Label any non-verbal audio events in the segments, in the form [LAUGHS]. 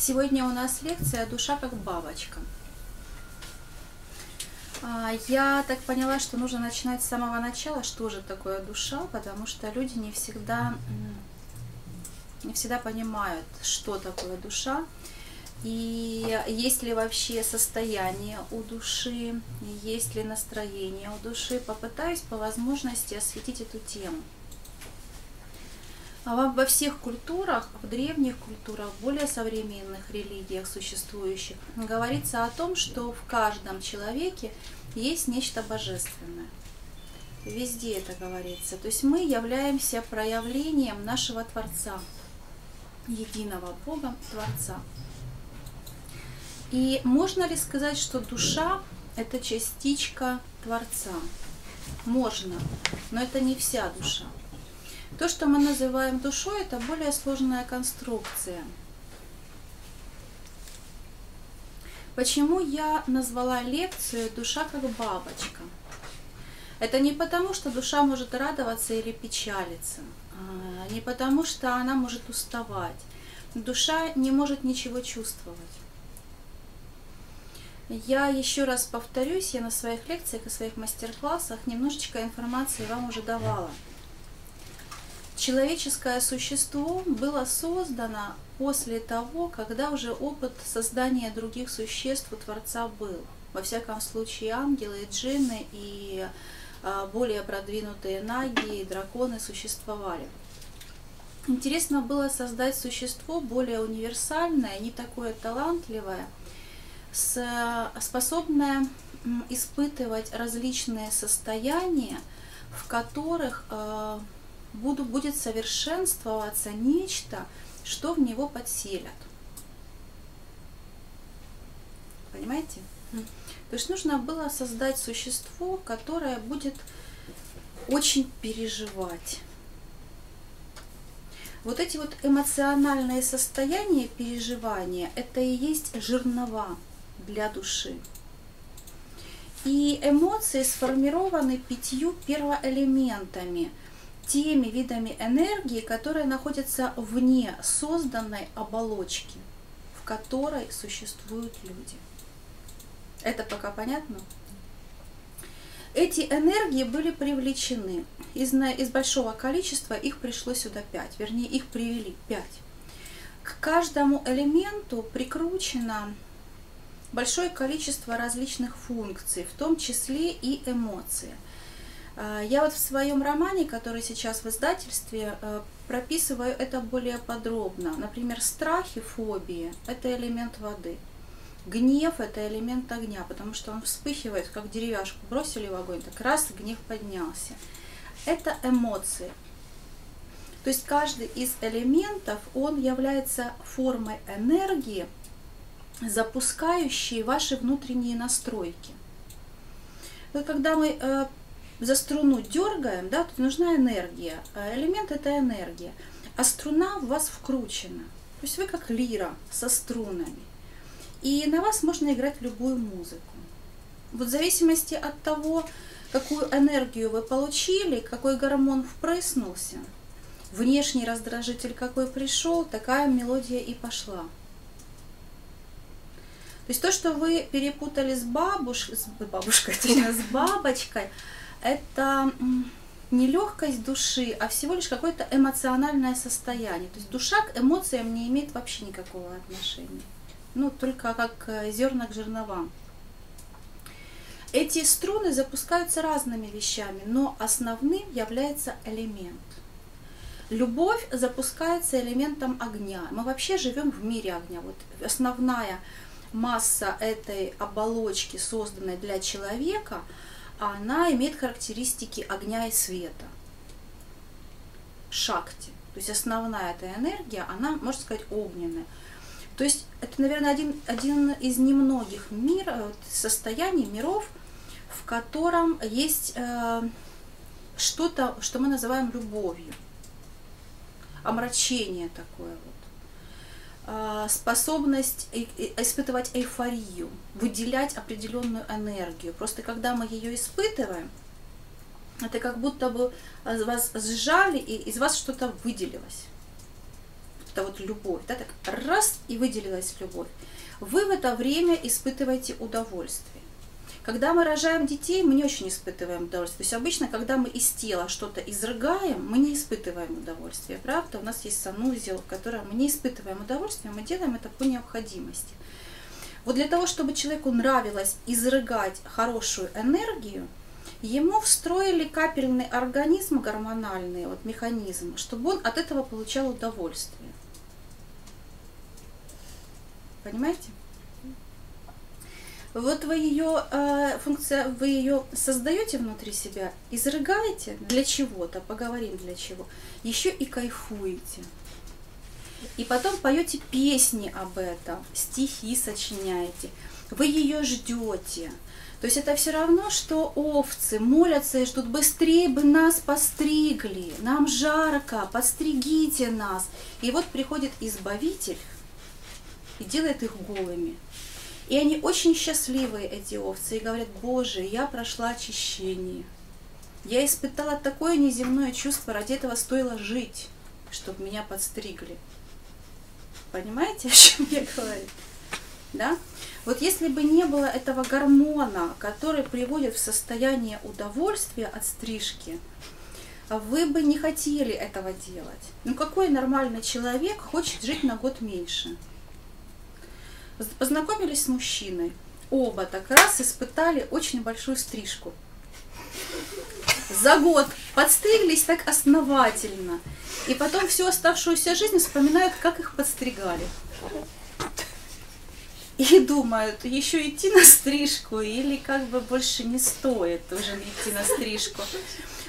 Сегодня у нас лекция «Душа как бабочка». А, я так поняла, что нужно начинать с самого начала, что же такое душа, потому что люди не всегда, не всегда понимают, что такое душа, и есть ли вообще состояние у души, есть ли настроение у души. Попытаюсь по возможности осветить эту тему. А во всех культурах, в древних культурах, более современных религиях существующих, говорится о том, что в каждом человеке есть нечто божественное. Везде это говорится. То есть мы являемся проявлением нашего Творца, единого Бога, Творца. И можно ли сказать, что душа – это частичка Творца? Можно, но это не вся душа. То, что мы называем душой, это более сложная конструкция. Почему я назвала лекцию «Душа как бабочка»? Это не потому, что душа может радоваться или печалиться, а, не потому, что она может уставать. Душа не может ничего чувствовать. Я еще раз повторюсь, я на своих лекциях и своих мастер-классах немножечко информации вам уже давала человеческое существо было создано после того, когда уже опыт создания других существ у Творца был. Во всяком случае, ангелы, джинны и а, более продвинутые наги и драконы существовали. Интересно было создать существо более универсальное, не такое талантливое, способное испытывать различные состояния, в которых а, буду, будет совершенствоваться нечто, что в него подселят. Понимаете? То есть нужно было создать существо, которое будет очень переживать. Вот эти вот эмоциональные состояния переживания, это и есть жернова для души. И эмоции сформированы пятью первоэлементами – теми видами энергии, которые находятся вне созданной оболочки, в которой существуют люди. Это пока понятно? Эти энергии были привлечены. Из, из большого количества их пришло сюда 5, вернее их привели 5. К каждому элементу прикручено большое количество различных функций, в том числе и эмоции – я вот в своем романе, который сейчас в издательстве, э, прописываю это более подробно. Например, страхи, фобии – это элемент воды. Гнев – это элемент огня, потому что он вспыхивает, как деревяшку бросили в огонь, так раз гнев поднялся. Это эмоции. То есть каждый из элементов, он является формой энергии, запускающей ваши внутренние настройки. Когда мы э, за струну дергаем, да, тут нужна энергия. А элемент это энергия. А струна в вас вкручена. То есть вы как лира со струнами. И на вас можно играть любую музыку. Вот в зависимости от того, какую энергию вы получили, какой гормон впрыснулся, внешний раздражитель какой пришел, такая мелодия и пошла. То есть то, что вы перепутали с, бабуш... с бабушкой, точнее, с бабочкой, это не легкость души, а всего лишь какое-то эмоциональное состояние. То есть душа к эмоциям не имеет вообще никакого отношения. Ну, только как э, зерна к жерновам. Эти струны запускаются разными вещами, но основным является элемент. Любовь запускается элементом огня. Мы вообще живем в мире огня. Вот основная масса этой оболочки, созданной для человека – она имеет характеристики огня и света. Шакти. То есть основная эта энергия, она, можно сказать, огненная. То есть это, наверное, один, один из немногих мир, э, состояний, миров, в котором есть э, что-то, что мы называем любовью. Омрачение такое вот. А, способность испытывать эйфорию, выделять определенную энергию. Просто когда мы ее испытываем, это как будто бы вас сжали и из вас что-то выделилось. это вот любовь, да, так раз и выделилась любовь, вы в это время испытываете удовольствие. Когда мы рожаем детей, мы не очень испытываем удовольствие. То есть обычно, когда мы из тела что-то изрыгаем, мы не испытываем удовольствие. Правда? У нас есть санузел, в котором мы не испытываем удовольствие, мы делаем это по необходимости. Вот для того, чтобы человеку нравилось изрыгать хорошую энергию, ему встроили капельный организм гормональный, вот механизм, чтобы он от этого получал удовольствие. Понимаете? Вот вы ее э, функция, вы ее создаете внутри себя, изрыгаете для чего-то, поговорим для чего, еще и кайфуете. И потом поете песни об этом, стихи сочиняете, вы ее ждете. То есть это все равно, что овцы молятся и ждут, быстрее бы нас постригли, нам жарко, постригите нас. И вот приходит избавитель и делает их голыми. И они очень счастливые, эти овцы, и говорят, Боже, я прошла очищение. Я испытала такое неземное чувство, ради этого стоило жить, чтобы меня подстригли. Понимаете, [LAUGHS] о чем я говорю? Да? Вот если бы не было этого гормона, который приводит в состояние удовольствия от стрижки, вы бы не хотели этого делать. Ну какой нормальный человек хочет жить на год меньше? Познакомились с мужчиной. Оба так раз испытали очень большую стрижку. За год подстриглись так основательно. И потом всю оставшуюся жизнь вспоминают, как их подстригали. И думают, еще идти на стрижку или как бы больше не стоит уже идти на стрижку.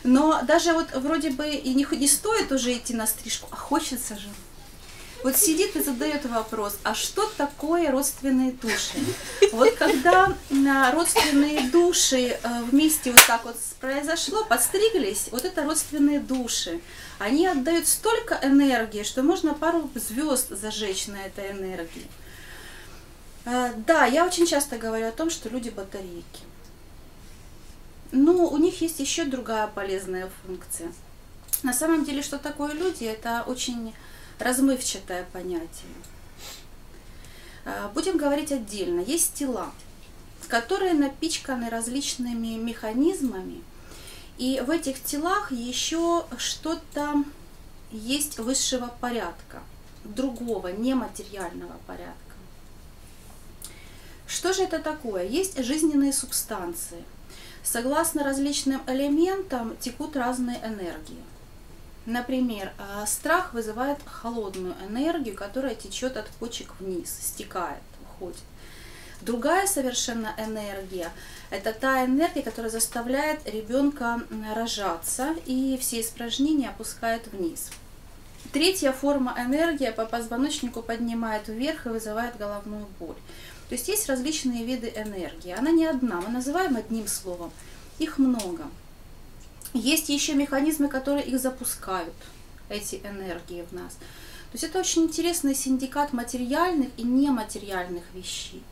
Но даже вот вроде бы и не, не стоит уже идти на стрижку, а хочется же вот сидит и задает вопрос, а что такое родственные души? Вот когда родственные души э, вместе вот так вот произошло, подстриглись, вот это родственные души. Они отдают столько энергии, что можно пару звезд зажечь на этой энергии. Э, да, я очень часто говорю о том, что люди батарейки. Но у них есть еще другая полезная функция. На самом деле, что такое люди, это очень размывчатое понятие. А, будем говорить отдельно. Есть тела, которые напичканы различными механизмами, и в этих телах еще что-то есть высшего порядка, другого, нематериального порядка. Что же это такое? Есть жизненные субстанции. Согласно различным элементам текут разные энергии. Например, а, страх вызывает холодную энергию, которая течет от почек вниз, стекает, уходит. Другая совершенно энергия – это та энергия, которая заставляет ребенка рожаться и все испражнения опускает вниз. Третья форма энергии по позвоночнику поднимает вверх и вызывает головную боль. То есть есть различные виды энергии. Она не одна, мы называем одним словом. Их много. Есть еще механизмы, которые их запускают, эти энергии в нас. То есть это очень интересный синдикат материальных и нематериальных вещей.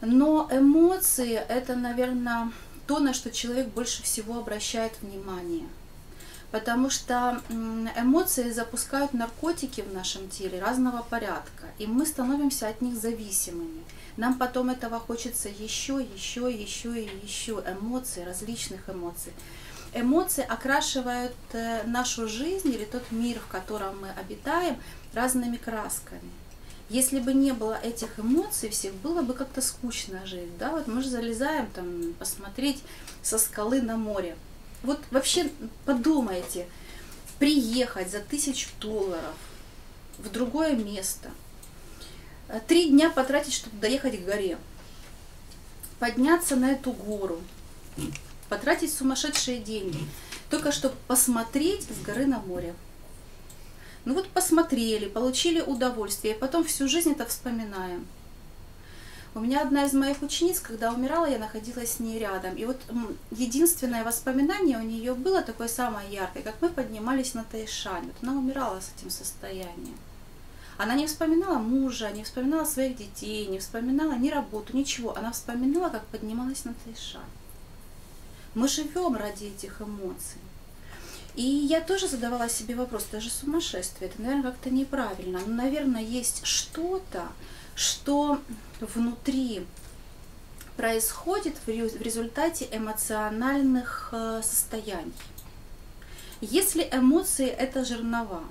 Но эмоции – это, наверное, то, на что человек больше всего обращает внимание. Потому что эмоции запускают наркотики в нашем теле разного порядка, и мы становимся от них зависимыми. Нам потом этого хочется еще, еще, еще и еще эмоций, различных эмоций эмоции окрашивают э, нашу жизнь или тот мир, в котором мы обитаем, разными красками. Если бы не было этих эмоций всех, было бы как-то скучно жить. Да? Вот мы же залезаем там посмотреть со скалы на море. Вот вообще подумайте, приехать за тысячу долларов в другое место, э, три дня потратить, чтобы доехать к горе, подняться на эту гору, потратить сумасшедшие деньги, только чтобы посмотреть с горы на море. Ну вот посмотрели, получили удовольствие, и потом всю жизнь это вспоминаем. У меня одна из моих учениц, когда умирала, я находилась с ней рядом. И вот единственное воспоминание у нее было такое самое яркое, как мы поднимались на Тайшань. Вот она умирала с этим состоянием. Она не вспоминала мужа, не вспоминала своих детей, не вспоминала ни работу, ничего. Она вспоминала, как поднималась на Тайшань. Мы живем ради этих эмоций. И я тоже задавала себе вопрос, это же сумасшествие, это, наверное, как-то неправильно. Но, наверное, есть что-то, что внутри происходит в результате эмоциональных э, состояний. Если эмоции это жернова,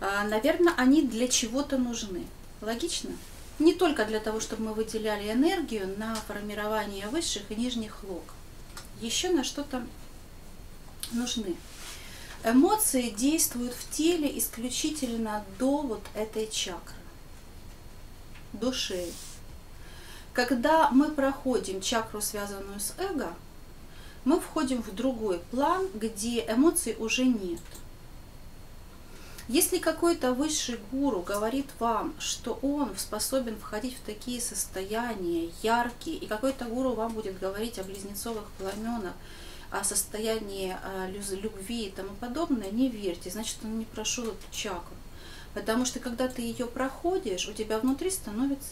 э, наверное, они для чего-то нужны. Логично? Не только для того, чтобы мы выделяли энергию на формирование высших и нижних лог. Еще на что-то нужны. Эмоции действуют в теле исключительно до вот этой чакры, до шеи. Когда мы проходим чакру, связанную с эго, мы входим в другой план, где эмоций уже нет. Если какой-то высший гуру говорит вам, что он способен входить в такие состояния яркие, и какой-то гуру вам будет говорить о близнецовых пламенах, о состоянии любви и тому подобное, не верьте, значит, он не прошел эту чакру. Потому что когда ты ее проходишь, у тебя внутри становится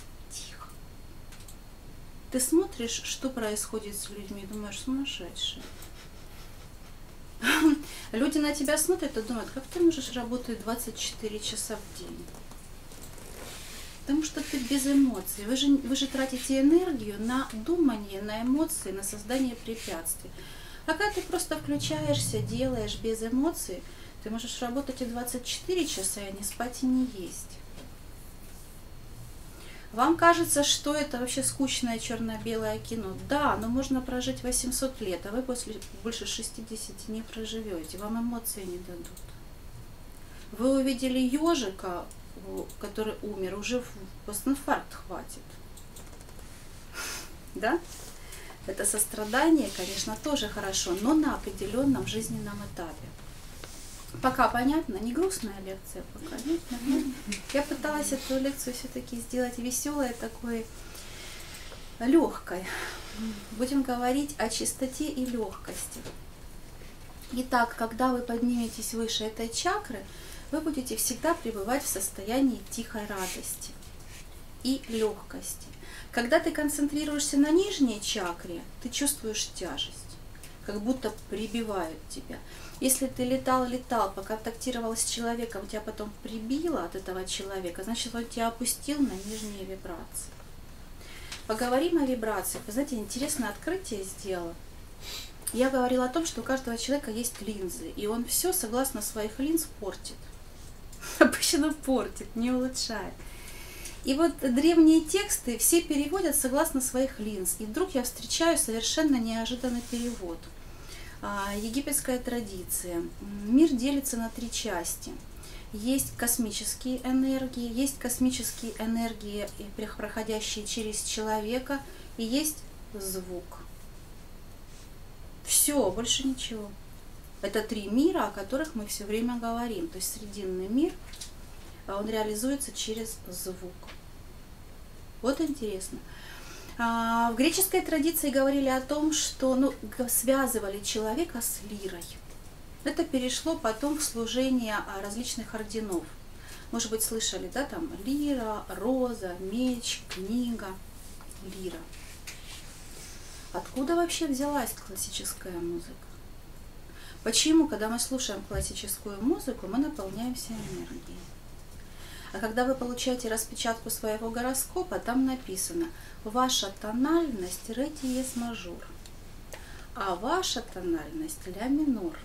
ты смотришь, что происходит с людьми, думаешь, сумасшедшие. [LAUGHS] Люди на тебя смотрят и думают, как ты можешь работать 24 часа в день? Потому что ты без эмоций. Вы же, вы же тратите энергию на думание, на эмоции, на создание препятствий. А когда ты просто включаешься, делаешь без эмоций, ты можешь работать и 24 часа, и не спать, и не есть. Вам кажется, что это вообще скучное черно-белое кино. Да, но можно прожить 800 лет, а вы после больше 60 не проживете. Вам эмоции не дадут. Вы увидели ежика, который умер, уже постинфаркт хватит. [LAUGHS] Да? Это сострадание, конечно, тоже хорошо, но на определенном жизненном этапе. Пока понятно, не грустная лекция пока, нет? Я пыталась эту лекцию все-таки сделать веселой, такой легкой. Будем говорить о чистоте и легкости. Итак, когда вы подниметесь выше этой чакры, вы будете всегда пребывать в состоянии тихой радости и легкости. Когда ты концентрируешься на нижней чакре, ты чувствуешь тяжесть, как будто прибивают тебя. Если ты летал, летал, поконтактировал с человеком, тебя потом прибило от этого человека, значит, он тебя опустил на нижние вибрации. Поговорим о вибрациях. Вы знаете, интересное открытие сделала. Я говорила о том, что у каждого человека есть линзы, и он все согласно своих линз портит. [LAUGHS] Обычно портит, не улучшает. И вот древние тексты все переводят согласно своих линз. И вдруг я встречаю совершенно неожиданный перевод – египетская традиция. Мир делится на три части. Есть космические энергии, есть космические энергии, проходящие через человека, и есть звук. Все, больше ничего. Это три мира, о которых мы все время говорим. То есть срединный мир, а он реализуется через звук. Вот интересно. А, в греческой традиции говорили о том, что ну, связывали человека с лирой. Это перешло потом в служение а, различных орденов. Может быть, слышали, да, там лира, роза, меч, книга, лира. Откуда вообще взялась классическая музыка? Почему, когда мы слушаем классическую музыку, мы наполняемся энергией? А когда вы получаете распечатку своего гороскопа, там написано «Ваша тональность ре диез мажор», а ваша тональность ля минор.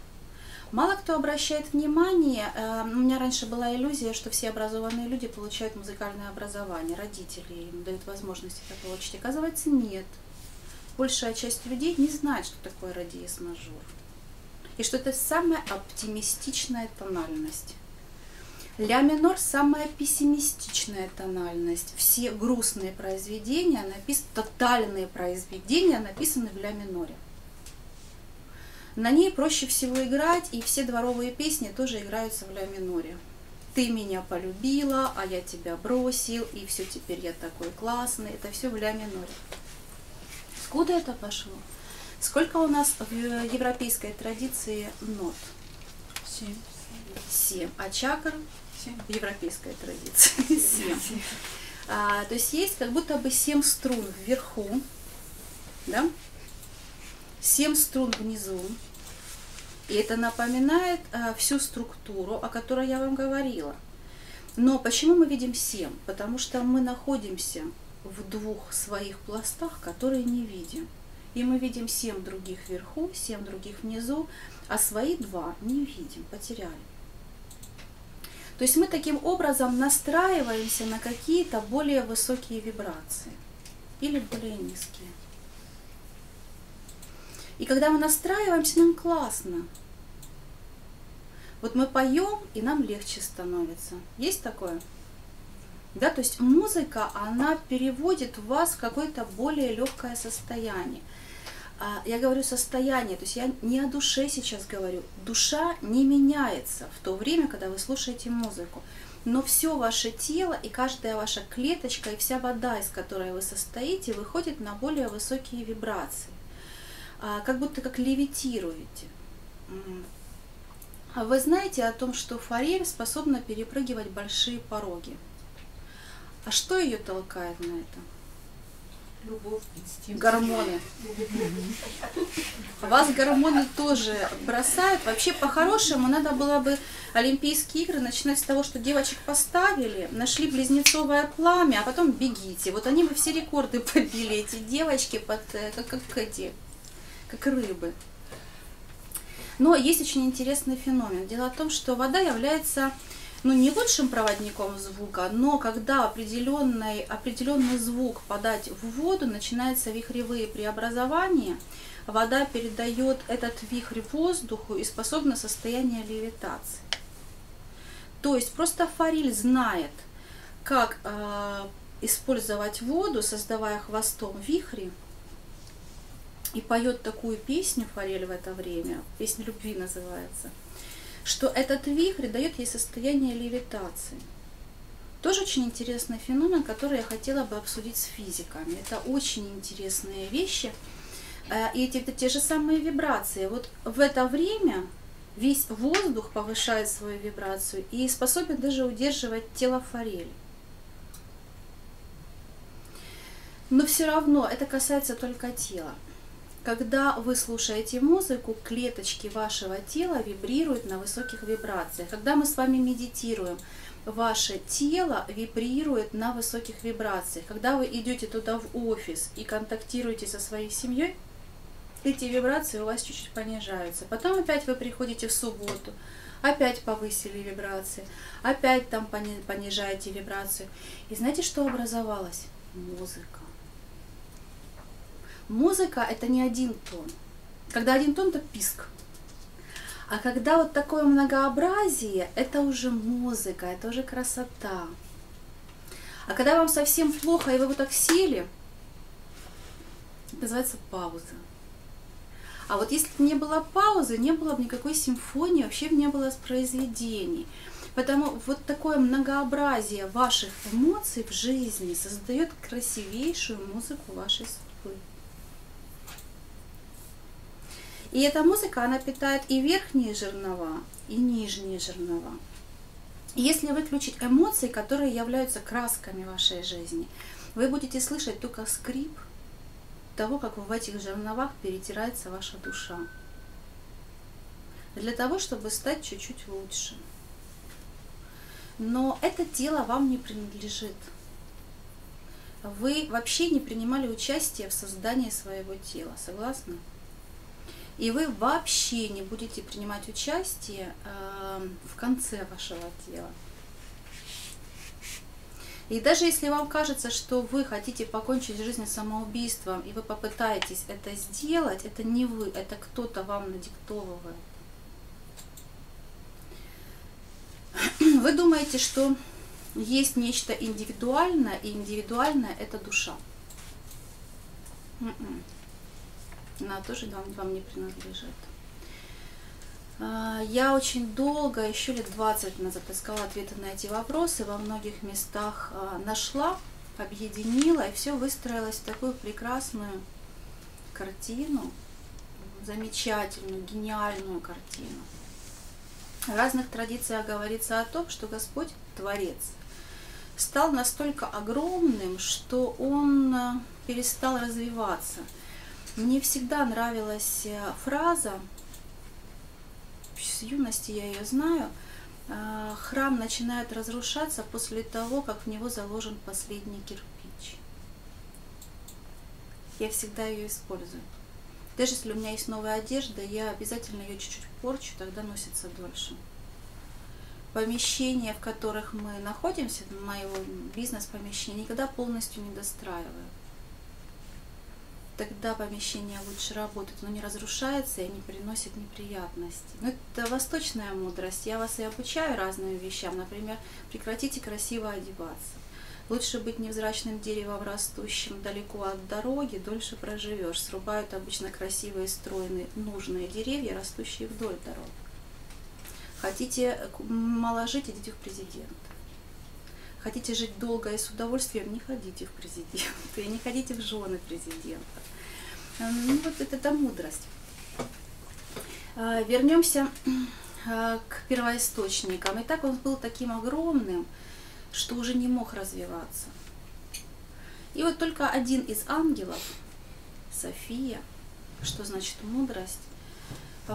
Мало кто обращает внимание, э, у меня раньше была иллюзия, что все образованные люди получают музыкальное образование, родители им дают возможность это получить. Оказывается, нет. Большая часть людей не знает, что такое радиес мажор. И что это самая оптимистичная тональность. Ля минор самая пессимистичная тональность. Все грустные произведения, напис... тотальные произведения написаны в ля миноре. На ней проще всего играть, и все дворовые песни тоже играются в ля миноре. Ты меня полюбила, а я тебя бросил, и все теперь я такой классный. Это все в ля миноре. Откуда это пошло? Сколько у нас в европейской традиции нот? Семь. Семь. А чакр в европейской традиции. Семь. А, то есть есть как будто бы семь струн вверху, да? Семь струн внизу И это напоминает э, всю структуру, о которой я вам говорила. Но почему мы видим семь? Потому что мы находимся в двух своих пластах, которые не видим. И мы видим семь других вверху, семь других внизу, а свои два не видим, потеряли. То есть мы таким образом настраиваемся на какие-то более высокие вибрации или более низкие. И когда мы настраиваемся, нам классно. Вот мы поем, и нам легче становится. Есть такое? Да, то есть музыка, она переводит вас в какое-то более легкое состояние. А, я говорю состояние, то есть я не о душе сейчас говорю. Душа не меняется в то время, когда вы слушаете музыку. Но все ваше тело и каждая ваша клеточка и вся вода, из которой вы состоите, выходит на более высокие вибрации. А, как будто как левитируете. А вы знаете о том, что форель способна перепрыгивать большие пороги. А что ее толкает на это? Гормоны. Вас гормоны тоже бросают. Вообще, по-хорошему, надо было бы Олимпийские игры начинать с того, что девочек поставили, нашли близнецовое пламя, а потом бегите. Вот они бы все рекорды [LAUGHS] побили, эти девочки, под, э, как, как эти, как рыбы. Но есть очень интересный феномен. Дело в том, что вода является ну, не лучшим проводником звука, но когда определенный, определенный звук подать в воду, начинаются вихревые преобразования, вода передает этот вихрь воздуху и способна состояние левитации. То есть просто форель знает, как э, использовать воду, создавая хвостом вихри, и поет такую песню форель в это время, песня любви называется, что этот вихрь дает ей состояние левитации. Тоже очень интересный феномен, который я хотела бы обсудить с физиками. Это очень интересные вещи. Э, и эти это те же самые вибрации. Вот в это время весь воздух повышает свою вибрацию и способен даже удерживать тело форели. Но все равно это касается только тела. Когда вы слушаете музыку, клеточки вашего тела вибрируют на высоких вибрациях. Когда мы с вами медитируем, ваше тело вибрирует на высоких вибрациях. Когда вы идете туда в офис и контактируете со своей семьей, эти вибрации у вас чуть-чуть понижаются. Потом опять вы приходите в субботу, опять повысили вибрации, опять там понижаете вибрацию. И знаете, что образовалось? Музыка. Музыка это не один тон. Когда один тон, это писк. А когда вот такое многообразие, это уже музыка, это уже красота. А когда вам совсем плохо, и вы вот так сели, это называется пауза. А вот если бы не было паузы, не было бы никакой симфонии, вообще не было произведений. Потому вот такое многообразие ваших эмоций в жизни создает красивейшую музыку вашей судьбы. И эта музыка, она питает и верхние жернова, и нижние жернова. Если выключить эмоции, которые являются красками вашей жизни, вы будете слышать только скрип того, как в этих жерновах перетирается ваша душа. Для того, чтобы стать чуть-чуть лучше. Но это тело вам не принадлежит. Вы вообще не принимали участие в создании своего тела. Согласны? И вы вообще не будете принимать участие э, в конце вашего тела. И даже если вам кажется, что вы хотите покончить жизнь самоубийством, и вы попытаетесь это сделать, это не вы, это кто-то вам надиктовывает. [CLEARS THROAT] Вы думаете, что есть нечто индивидуальное, и индивидуальное это душа. М-м она тоже вам, вам не принадлежит. А, я очень долго, еще лет 20 назад искала ответы на эти вопросы, во многих местах а, нашла, объединила, и все выстроилось в такую прекрасную картину, замечательную, гениальную картину. В разных традициях говорится о том, что Господь, Творец, стал настолько огромным, что Он а, перестал развиваться – мне всегда нравилась э, фраза с юности я ее знаю, а, храм начинает разрушаться после того, как в него заложен последний кирпич. Я всегда ее использую. Даже если у меня есть новая одежда, я обязательно ее чуть-чуть порчу, тогда носится дольше. Помещения, в которых мы находимся, моего бизнес-помещения, никогда полностью не достраиваю тогда помещение лучше работает, оно не разрушается и не приносит неприятностей. Но это восточная мудрость. Я вас и обучаю разным вещам. Например, прекратите красиво одеваться. Лучше быть невзрачным деревом, растущим далеко от дороги, дольше проживешь. Срубают обычно красивые, стройные, нужные деревья, растущие вдоль дорог. Хотите мало жить, идите в президент. Хотите жить долго и с удовольствием, не ходите в президенты, не ходите в жены президента. Ну вот это, это мудрость. А, вернемся а, к первоисточникам. И так он был таким огромным, что уже не мог развиваться. И вот только один из ангелов, София, что значит мудрость,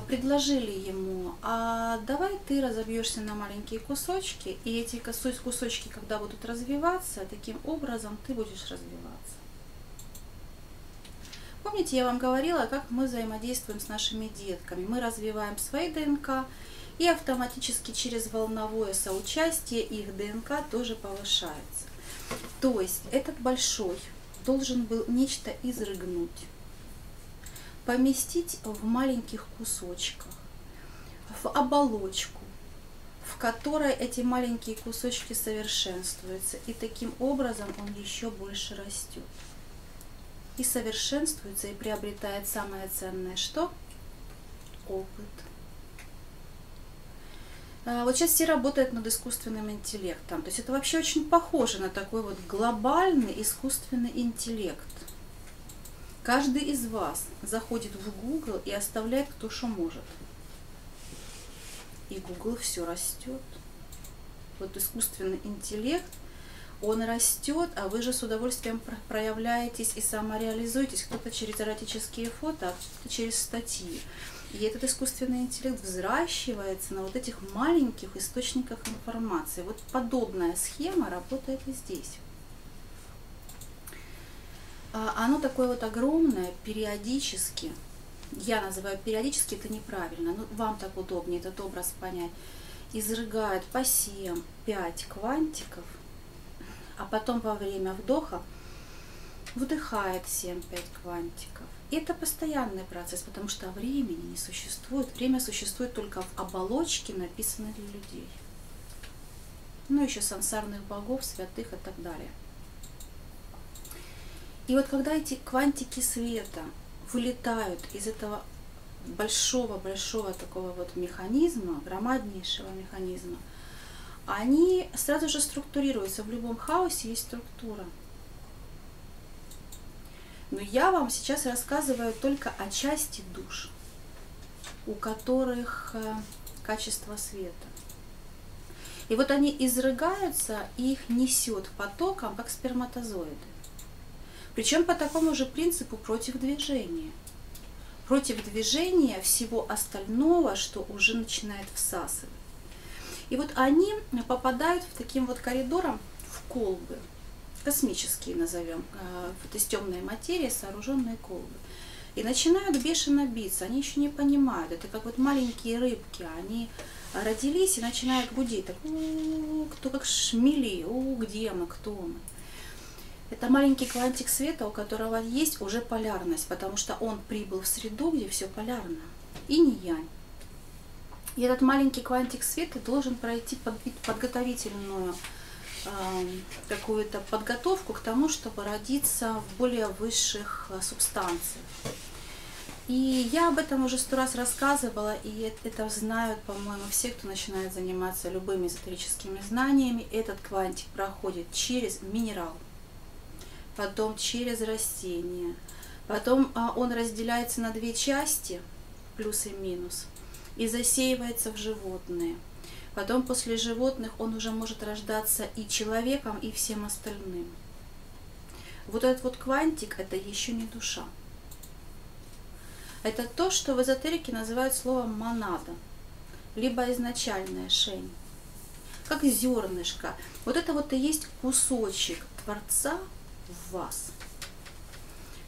предложили ему, а давай ты разобьешься на маленькие кусочки, и эти кусочки, когда будут развиваться, таким образом ты будешь развиваться. Помните, я вам говорила, как мы взаимодействуем с нашими детками. Мы развиваем свои ДНК, и автоматически через волновое соучастие их ДНК тоже повышается. То есть этот большой должен был нечто изрыгнуть, поместить в маленьких кусочках, в оболочку, в которой эти маленькие кусочки совершенствуются, и таким образом он еще больше растет и совершенствуется, и приобретает самое ценное что? Опыт. А, вот сейчас все работают над искусственным интеллектом. То есть это вообще очень похоже на такой вот глобальный искусственный интеллект. Каждый из вас заходит в Google и оставляет кто что может. И Google все растет. Вот искусственный интеллект он растет, а вы же с удовольствием проявляетесь и самореализуетесь. Кто-то через эротические фото, а кто-то через статьи. И этот искусственный интеллект взращивается на вот этих маленьких источниках информации. Вот подобная схема работает и здесь. А оно такое вот огромное, периодически, я называю периодически, это неправильно, но вам так удобнее этот образ понять, изрыгает по 7-5 квантиков – а потом во время вдоха выдыхает 7-5 квантиков. И это постоянный процесс, потому что времени не существует. Время существует только в оболочке, написанной для людей. Ну, еще сансарных богов, святых и так далее. И вот когда эти квантики света вылетают из этого большого-большого такого вот механизма, громаднейшего механизма – они сразу же структурируются. В любом хаосе есть структура. Но я вам сейчас рассказываю только о части душ, у которых э, качество света. И вот они изрыгаются, и их несет потоком, как сперматозоиды. Причем по такому же принципу против движения. Против движения всего остального, что уже начинает всасывать. И вот они попадают в таким вот коридором в колбы, космические назовем, вот из темной материи сооруженные колбы. И начинают бешено биться, они еще не понимают, это как вот маленькие рыбки, они родились и начинают гудеть, так, кто как шмели, у, где мы, кто мы. Это маленький квантик света, у которого есть уже полярность, потому что он прибыл в среду, где все полярно. И не янь. И этот маленький квантик света должен пройти подготовительную э, какую-то подготовку к тому, чтобы родиться в более высших э, субстанциях. И я об этом уже сто раз рассказывала, и это знают, по-моему, все, кто начинает заниматься любыми эзотерическими знаниями. Этот квантик проходит через минерал, потом через растение, потом а, он разделяется на две части, плюс и минус – и засеивается в животные. Потом после животных он уже может рождаться и человеком, и всем остальным. Вот этот вот квантик – это еще не душа. Это то, что в эзотерике называют словом монада. либо изначальная шень. Как зернышко. Вот это вот и есть кусочек Творца в вас.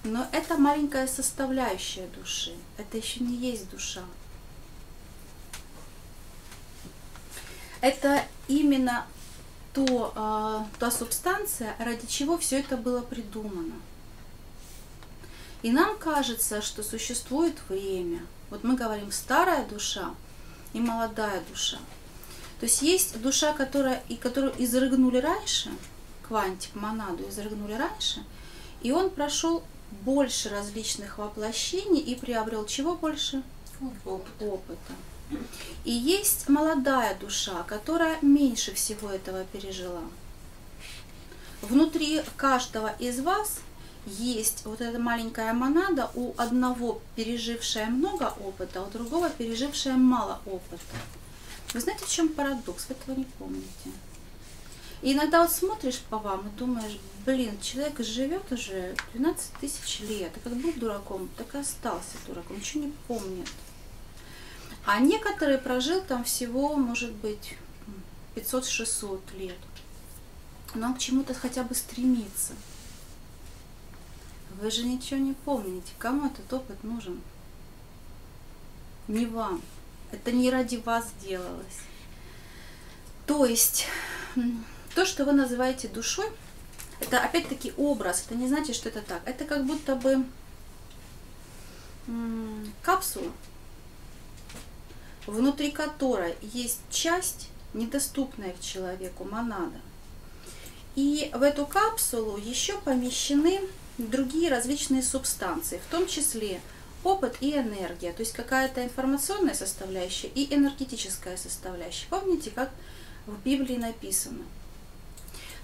Но это маленькая составляющая души. Это еще не есть душа. Это именно то, э, та субстанция, ради чего все это было придумано. И нам кажется, что существует время. Вот мы говорим старая душа и молодая душа. То есть есть душа, которая, и которую изрыгнули раньше, квантик, монаду изрыгнули раньше, и он прошел больше различных воплощений и приобрел чего больше? Опыт. Опыта. И есть молодая душа, которая меньше всего этого пережила. Внутри каждого из вас есть вот эта маленькая монада, у одного пережившая много опыта, у другого пережившая мало опыта. Вы знаете, в чем парадокс? Вы этого не помните. И иногда вот смотришь по вам и думаешь, блин, человек живет уже 12 тысяч лет, и как был дураком, так и остался дураком, ничего не помнит. А некоторые прожил там всего, может быть, 500-600 лет. Но он к чему-то хотя бы стремится. Вы же ничего не помните. Кому этот опыт нужен? Не вам. Это не ради вас делалось. То есть то, что вы называете душой, это опять-таки образ, это не значит, что это так. Это как будто бы капсула, внутри которой есть часть, недоступная к человеку, монада. И в эту капсулу еще помещены другие различные субстанции, в том числе опыт и энергия, то есть какая-то информационная составляющая и энергетическая составляющая. Помните, как в Библии написано –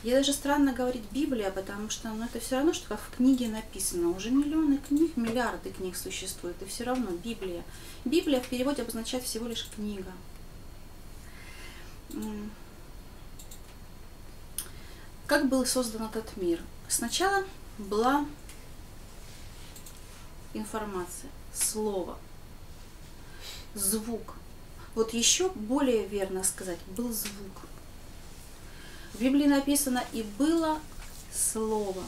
Ей даже странно говорить Библия, потому что ну, это все равно, что как в книге написано. Уже миллионы книг, миллиарды книг существует, и все равно Библия. Библия в переводе обозначает всего лишь книга. Как был создан этот мир? Сначала была информация, слово, звук. Вот еще более верно сказать, был звук. В Библии написано «и было слово».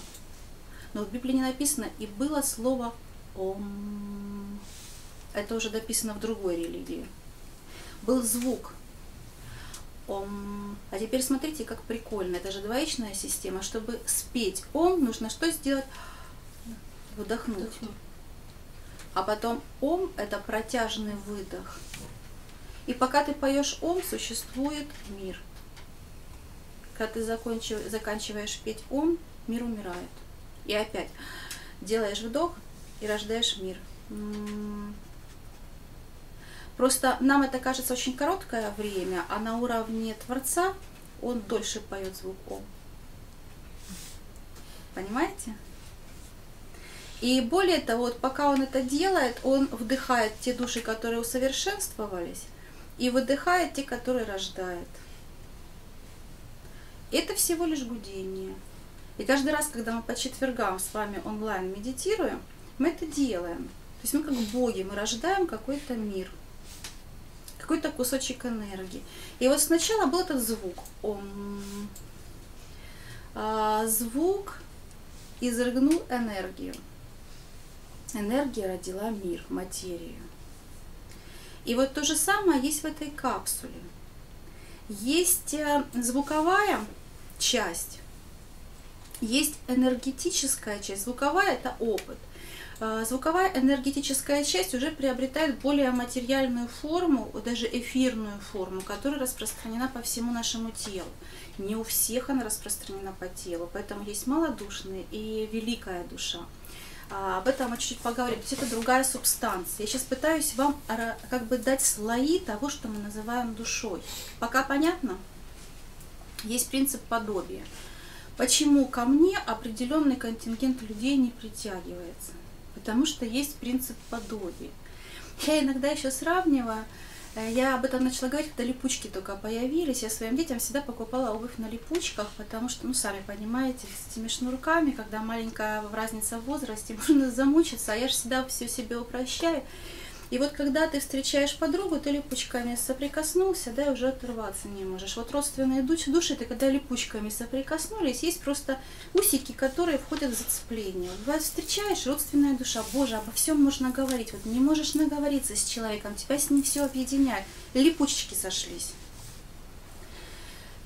Но в Библии не написано «и было слово Ом». Это уже дописано в другой религии. Был звук Ом. А теперь смотрите, как прикольно. Это же двоичная система. Чтобы спеть Ом, нужно что сделать? Вдохнуть. А потом Ом – это протяжный выдох. И пока ты поешь Ом, существует мир – когда ты закончив, заканчиваешь петь ум, мир умирает. И опять делаешь вдох и рождаешь мир. Просто нам это кажется очень короткое время, а на уровне Творца он дольше поет звук Ом. Понимаете? И более того, вот пока он это делает, он вдыхает те души, которые усовершенствовались, и выдыхает те, которые рождает. Это всего лишь гудение. И каждый раз, когда мы по четвергам с вами онлайн медитируем, мы это делаем. То есть мы как боги, мы рождаем какой-то мир, какой-то кусочек энергии. И вот сначала был этот звук. Ом. А, звук изрыгнул энергию. Энергия родила мир, материю. И вот то же самое есть в этой капсуле. Есть э, звуковая часть. Есть энергетическая часть. Звуковая – это опыт. А, звуковая энергетическая часть уже приобретает более материальную форму, даже эфирную форму, которая распространена по всему нашему телу. Не у всех она распространена по телу, поэтому есть малодушная и великая душа. А, об этом мы чуть-чуть поговорим. То есть это другая субстанция. Я сейчас пытаюсь вам как бы дать слои того, что мы называем душой. Пока понятно? Есть принцип подобия. Почему ко мне определенный контингент людей не притягивается? Потому что есть принцип подобия. Я иногда еще сравниваю, э, я об этом начала говорить, когда липучки только появились. Я своим детям всегда покупала обувь на липучках, потому что, ну, сами понимаете, с этими шнурками, когда маленькая разница в возрасте, [LAUGHS] можно замучиться, а я же всегда все себе упрощаю. И вот когда ты встречаешь подругу, ты липучками соприкоснулся, да, и уже оторваться не можешь. Вот родственные души, души это когда липучками соприкоснулись, есть просто усики, которые входят в зацепление. Вот встречаешь, родственная душа, боже, обо всем можно говорить. Вот не можешь наговориться с человеком, тебя с ним все объединяет. Липучки сошлись.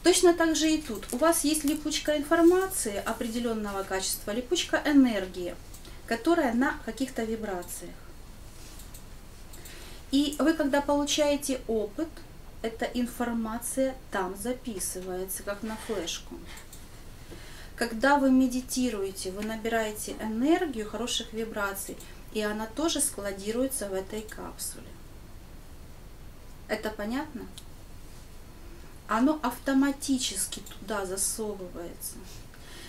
Точно так же и тут. У вас есть липучка информации определенного качества, липучка энергии, которая на каких-то вибрациях. И вы, когда получаете опыт, эта информация там записывается, как на флешку. Когда вы медитируете, вы набираете энергию хороших вибраций, и она тоже складируется в этой капсуле. Это понятно? Оно автоматически туда засовывается.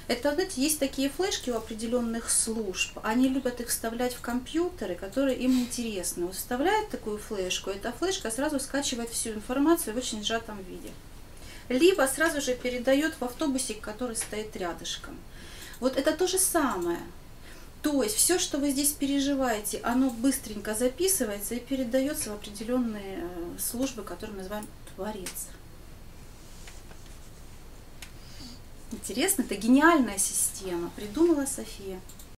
Это, знаете, есть такие флешки у определенных служб. Они любят их вставлять в компьютеры, которые им интересны. Вот вставляют такую флешку, эта флешка сразу скачивает всю информацию в очень сжатом виде. Либо сразу же передает в автобусик, который стоит рядышком. Вот это то же самое. То есть все, что вы здесь переживаете, оно быстренько записывается и передается в определенные э, службы, которые мы называем Творец. Интересно, это гениальная система, придумала София.